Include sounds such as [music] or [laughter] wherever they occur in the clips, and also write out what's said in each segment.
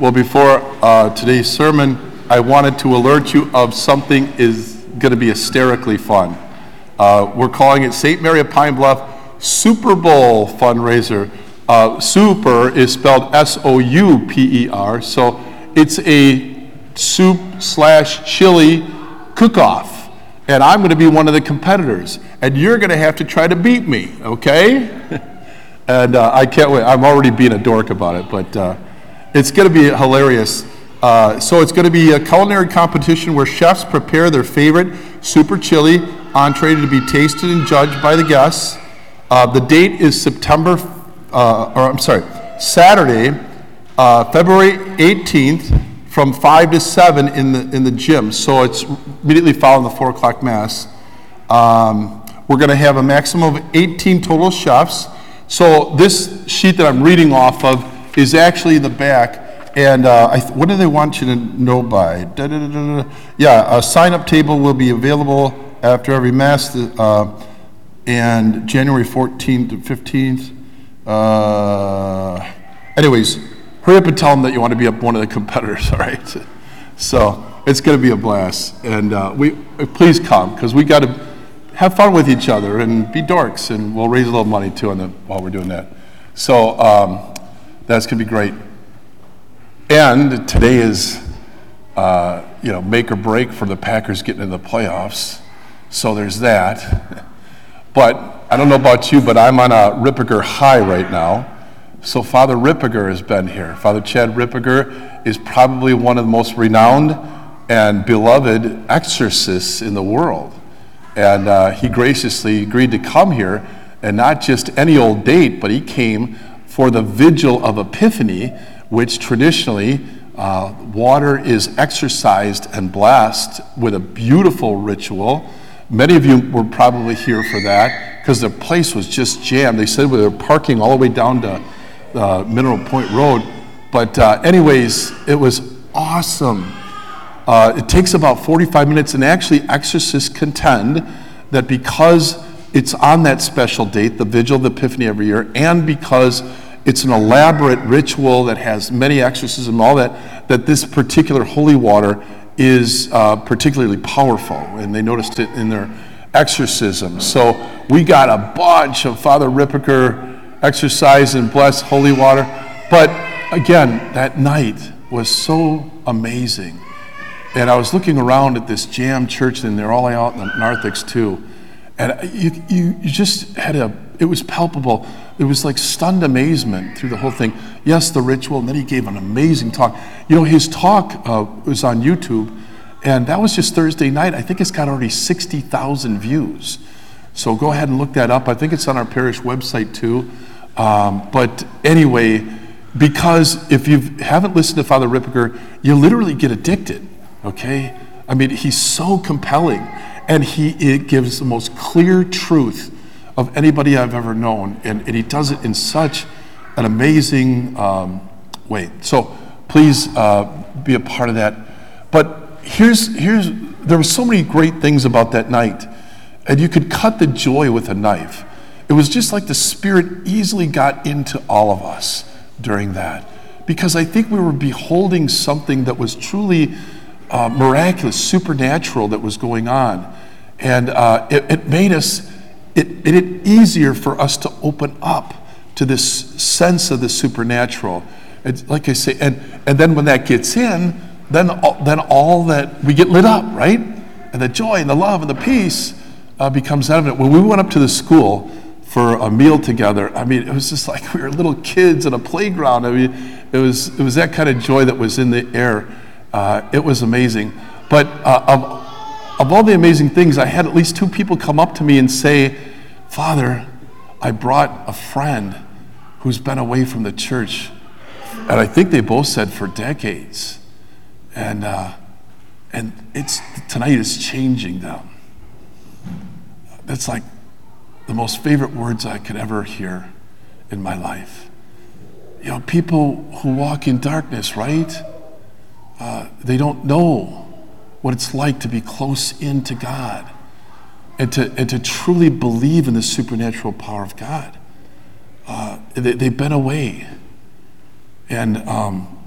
Well, before uh, today's sermon, I wanted to alert you of something is going to be hysterically fun. Uh, we're calling it St. Mary of Pine Bluff Super Bowl fundraiser. Uh, super is spelled S O U P E R, so it's a soup slash chili cook off. And I'm going to be one of the competitors, and you're going to have to try to beat me, okay? [laughs] and uh, I can't wait. I'm already being a dork about it, but uh, it's going to be hilarious. Uh, so it's going to be a culinary competition where chefs prepare their favorite super chili entree to be tasted and judged by the guests. Uh, the date is September, uh, or I'm sorry, Saturday, uh, February 18th from 5 to 7 in the, in the gym. So it's immediately following the 4 o'clock Mass. Um, we're going to have a maximum of 18 total chefs. So this sheet that I'm reading off of is actually in the back. And uh, th- what do they want you to know by? Da, da, da, yeah, a sign up table will be available after every Mass. Uh, and January 14th to 15th. Uh, anyways, hurry up and tell them that you want to be up one of the competitors, [laughs] all right? So it's going to be a blast. And uh, we please come because we got to have fun with each other and be dorks, and we'll raise a little money too the, while we're doing that. So um, that's going to be great. And today is, uh, you know, make or break for the Packers getting into the playoffs. So there's that. But I don't know about you, but I'm on a Ripperger high right now. So Father Ripperger has been here. Father Chad Ripperger is probably one of the most renowned and beloved exorcists in the world. And uh, he graciously agreed to come here, and not just any old date, but he came for the Vigil of Epiphany, which traditionally uh, water is exorcised and blessed with a beautiful ritual. Many of you were probably here for that because the place was just jammed. They said we were parking all the way down to uh, Mineral Point Road. But, uh, anyways, it was awesome. Uh, it takes about 45 minutes, and actually, exorcists contend that because it's on that special date, the Vigil of the Epiphany every year, and because it's an elaborate ritual that has many exorcisms and all that, that this particular holy water is uh, particularly powerful, and they noticed it in their exorcism. So we got a bunch of Father Ripperger exorcised and bless holy water. But again, that night was so amazing. And I was looking around at this jam church, and they're all out in the narthex too. And you, you, you just had a, it was palpable. It was like stunned amazement through the whole thing. Yes, the ritual, and then he gave an amazing talk. You know, his talk uh, was on YouTube, and that was just Thursday night. I think it's got already 60,000 views. So go ahead and look that up. I think it's on our parish website too. Um, but anyway, because if you haven't listened to Father Ripperger, you literally get addicted, okay? I mean, he's so compelling, and he gives the most clear truth of anybody I've ever known, and, and he does it in such an amazing um, way. So please uh, be a part of that. But here's, here's, there were so many great things about that night, and you could cut the joy with a knife. It was just like the Spirit easily got into all of us during that. Because I think we were beholding something that was truly uh, miraculous, supernatural that was going on. And uh, it, it, made us, it made it easier for us to open up to this sense of the supernatural. It's, like I say, and, and then when that gets in, then, then all that, we get lit up, right? And the joy and the love and the peace uh, becomes evident. When we went up to the school, for a meal together. I mean, it was just like [laughs] we were little kids in a playground. I mean, it was, it was that kind of joy that was in the air. Uh, it was amazing. But uh, of, of all the amazing things, I had at least two people come up to me and say, Father, I brought a friend who's been away from the church. And I think they both said for decades. And, uh, and it's, tonight is changing them. That's like, the most favorite words I could ever hear in my life. You know, people who walk in darkness, right? Uh, they don't know what it's like to be close in to God and to, and to truly believe in the supernatural power of God. Uh, they, have been away. And um,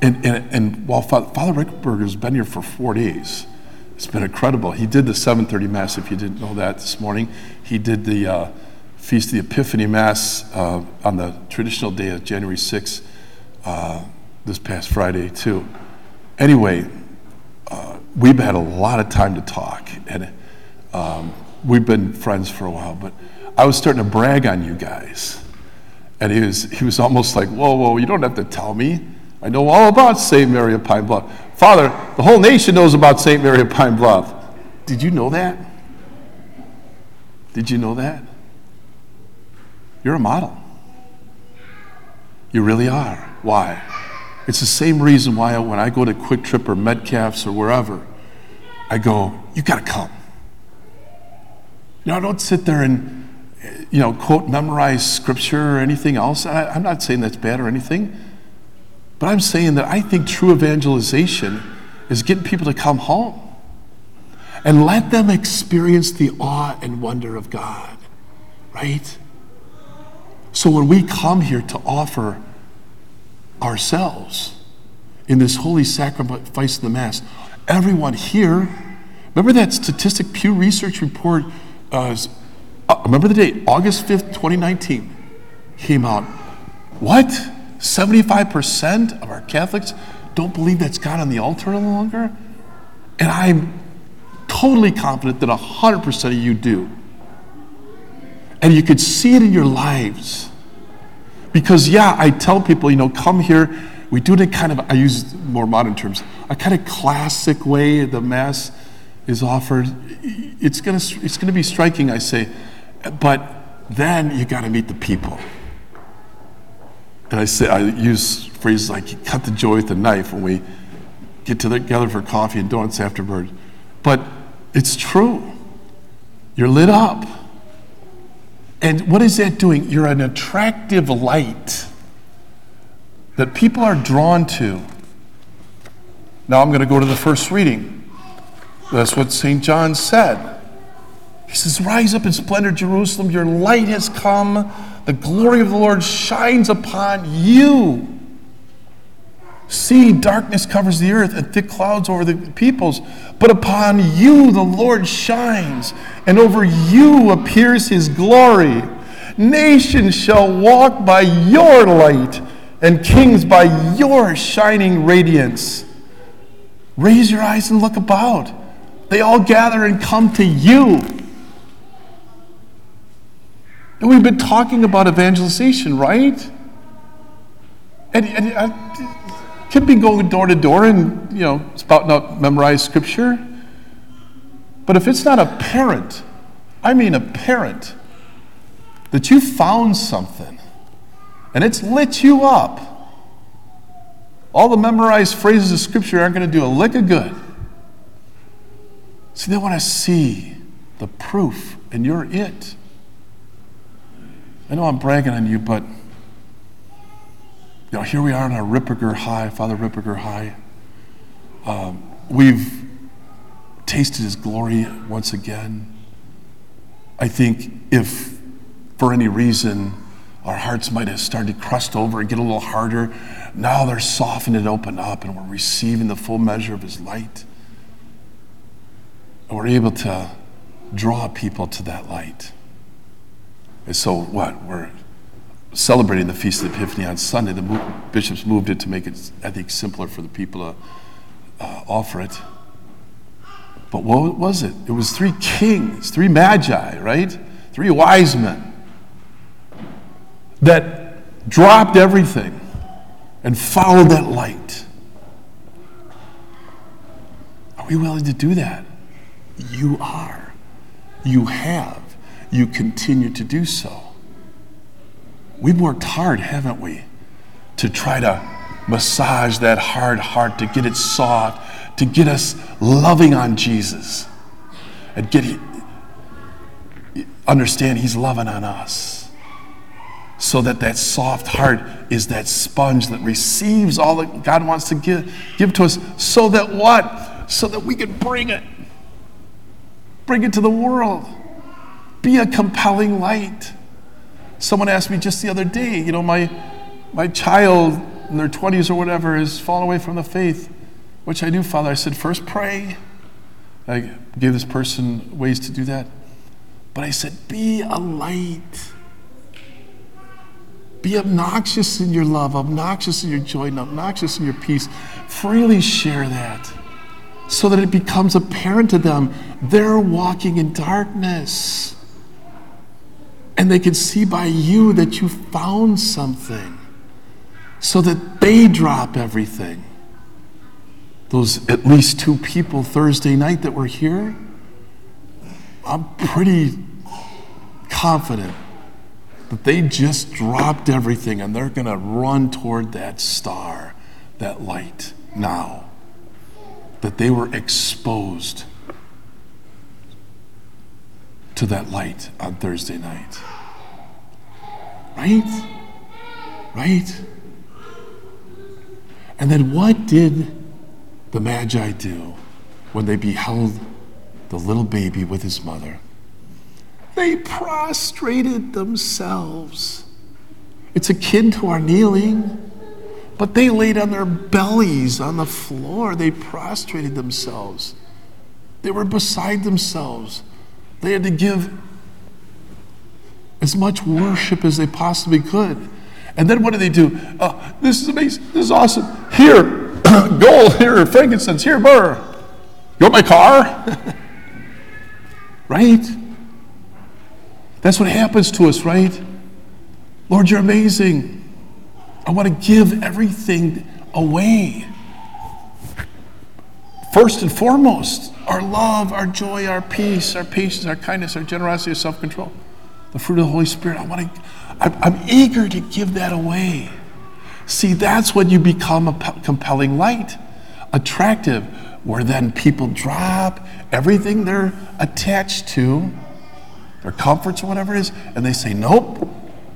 And, and, and while Father, Father Ripperger has been here for four days, it's been incredible. He did the 7:30 Mass, if you didn't know that this morning. He did the uh, Feast of the Epiphany Mass uh, on the traditional day of January 6th, uh, this past Friday, too. Anyway, we've had a lot of time to talk, and um, we've been friends for a while, but I was starting to brag on you guys. And he was, he was almost like, Whoa, whoa, you don't have to tell me. I know all about St. Mary of Pine Bluff. Father, the whole nation knows about St. Mary of Pine Bluff. Did you know that? Did you know that? You're a model. You really are. Why? It's the same reason why when I go to Kwik Trip or Metcalfe's or wherever, I go, you got to come. Know, I don't sit there and, you know, quote, memorize scripture or anything else. I, I'm not saying that's bad or anything, but I'm saying that I think true evangelization is getting people to come home and let them experience the awe and wonder of God, right? So when we come here to offer ourselves in this holy sacrifice of the Mass, everyone here, remember that statistic Pew Research report, uh, uh, remember the date, August 5th, 2019, came out. What? 75% of our Catholics don't believe that's God on the altar any longer? And I'm totally confident that 100% of you do. And you could see it in your lives. Because, yeah, I tell people, you know, come here. We do it in kind of, I use more modern terms, a kind of classic way the Mass is offered. It's going to it's to be striking, I say. But then you got to meet the people. And I say, I use phrases like cut the joy with a knife when we get together for coffee and donuts afterward. But it's true. You're lit up. And what is that doing? You're an attractive light that people are drawn to. Now I'm going to go to the first reading. That's what St. John said. He says, Rise up in splendor, Jerusalem. Your light has come. The glory of the Lord shines upon you. See, darkness covers the earth and thick clouds over the peoples. But upon you the Lord shines, and over you appears his glory. Nations shall walk by your light, and kings by your shining radiance. Raise your eyes and look about. They all gather and come to you. And we've been talking about evangelization, right? And, and could be going door to door and, you know, spouting out memorized scripture. But if it's not apparent, I mean apparent, that you found something and it's lit you up, all the memorized phrases of scripture aren't going to do a lick of good. See, they want to see the proof, and you're it. I know I'm bragging on you, but you know, here we are in our Ripperger High, Father Ripperger High. Um, we've tasted his glory once again. I think if for any reason our hearts might have started to crust over and get a little harder, now they're softened and opened up, and we're receiving the full measure of his light. And we're able to draw people to that light. And so, what? We're celebrating the Feast of the Epiphany on Sunday. The bishops moved it to make it, I think, simpler for the people to uh, offer it. But what was it? It was three kings, three magi, right? Three wise men that dropped everything and followed that light. Are we willing to do that? You are. You have you continue to do so. We've worked hard, haven't we, to try to massage that hard heart, to get it soft, to get us loving on Jesus, and get understand He's loving on us. So that that soft heart is that sponge that receives all that God wants to give, give to us. So that what? So that we can bring it. Bring it to the world. Be a compelling light. Someone asked me just the other day, you know, my, my child in their 20s or whatever has fallen away from the faith, which I do, Father, I said, first pray. I gave this person ways to do that. But I said, be a light. Be obnoxious in your love, obnoxious in your joy, and obnoxious in your peace. Freely share that so that it becomes apparent to them they're walking in darkness. And they can see by you that you found something so that they drop everything. Those at least two people Thursday night that were here, I'm pretty confident that they just dropped everything and they're going to run toward that star, that light now. That they were exposed to that light on Thursday night. Right? Right? And then what did the Magi do when they beheld the little baby with his mother? They prostrated themselves. It's akin to our kneeling, but they laid on their bellies on the floor. They prostrated themselves. They were beside themselves. They had to give as much worship as they possibly could. And then what do they do? Uh, this is amazing. This is awesome. Here, [coughs] gold. Here, frankincense. Here, myrrh. You want my car? [laughs] right? That's what happens to us, right? Lord, you're amazing. I want to give everything away. First and foremost, our love, our joy, our peace, our patience, our kindness, our generosity, our self control, the fruit of the Holy Spirit. I want to, I'm eager to give that away. See, that's when you become a compelling light, attractive, where then people drop everything they're attached to their comforts or whatever it is, and they say, Nope,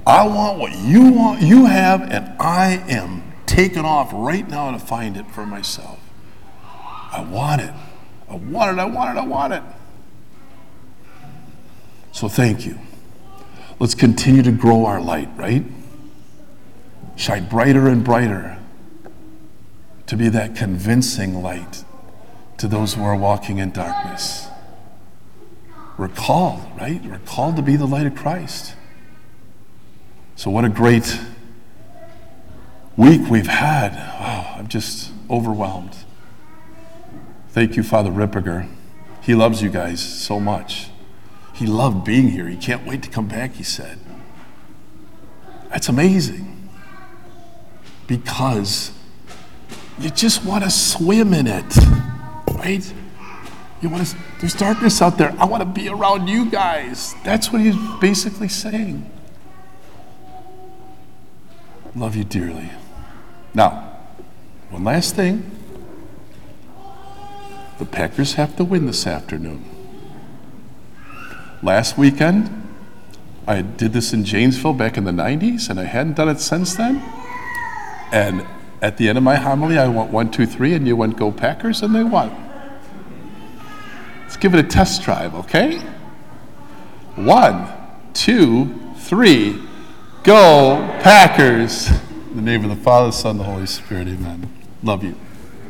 I want what you want, you have, and I am taking off right now to find it for myself. I want it. I want it, I want it, I want it. So thank you. Let's continue to grow our light, right? Shine brighter and brighter to be that convincing light to those who are walking in darkness. We're called, right? We're called to be the light of Christ. So, what a great week we've had. I'm just overwhelmed. Thank you, Father Ripperger. He loves you guys so much. He loved being here. He can't wait to come back, he said. That's amazing. Because you just want to swim in it, right? You want to, there's darkness out there. I want to be around you guys. That's what he's basically saying. Love you dearly. Now, one last thing. The Packers have to win this afternoon. Last weekend, I did this in Janesville back in the 90s, and I hadn't done it since then. And at the end of my homily, I went one, two, three, and you went go Packers, and they won. Let's give it a test drive, okay? One, two, three. Go, Packers! In the name of the Father, Son, and the Holy Spirit, amen. Love you.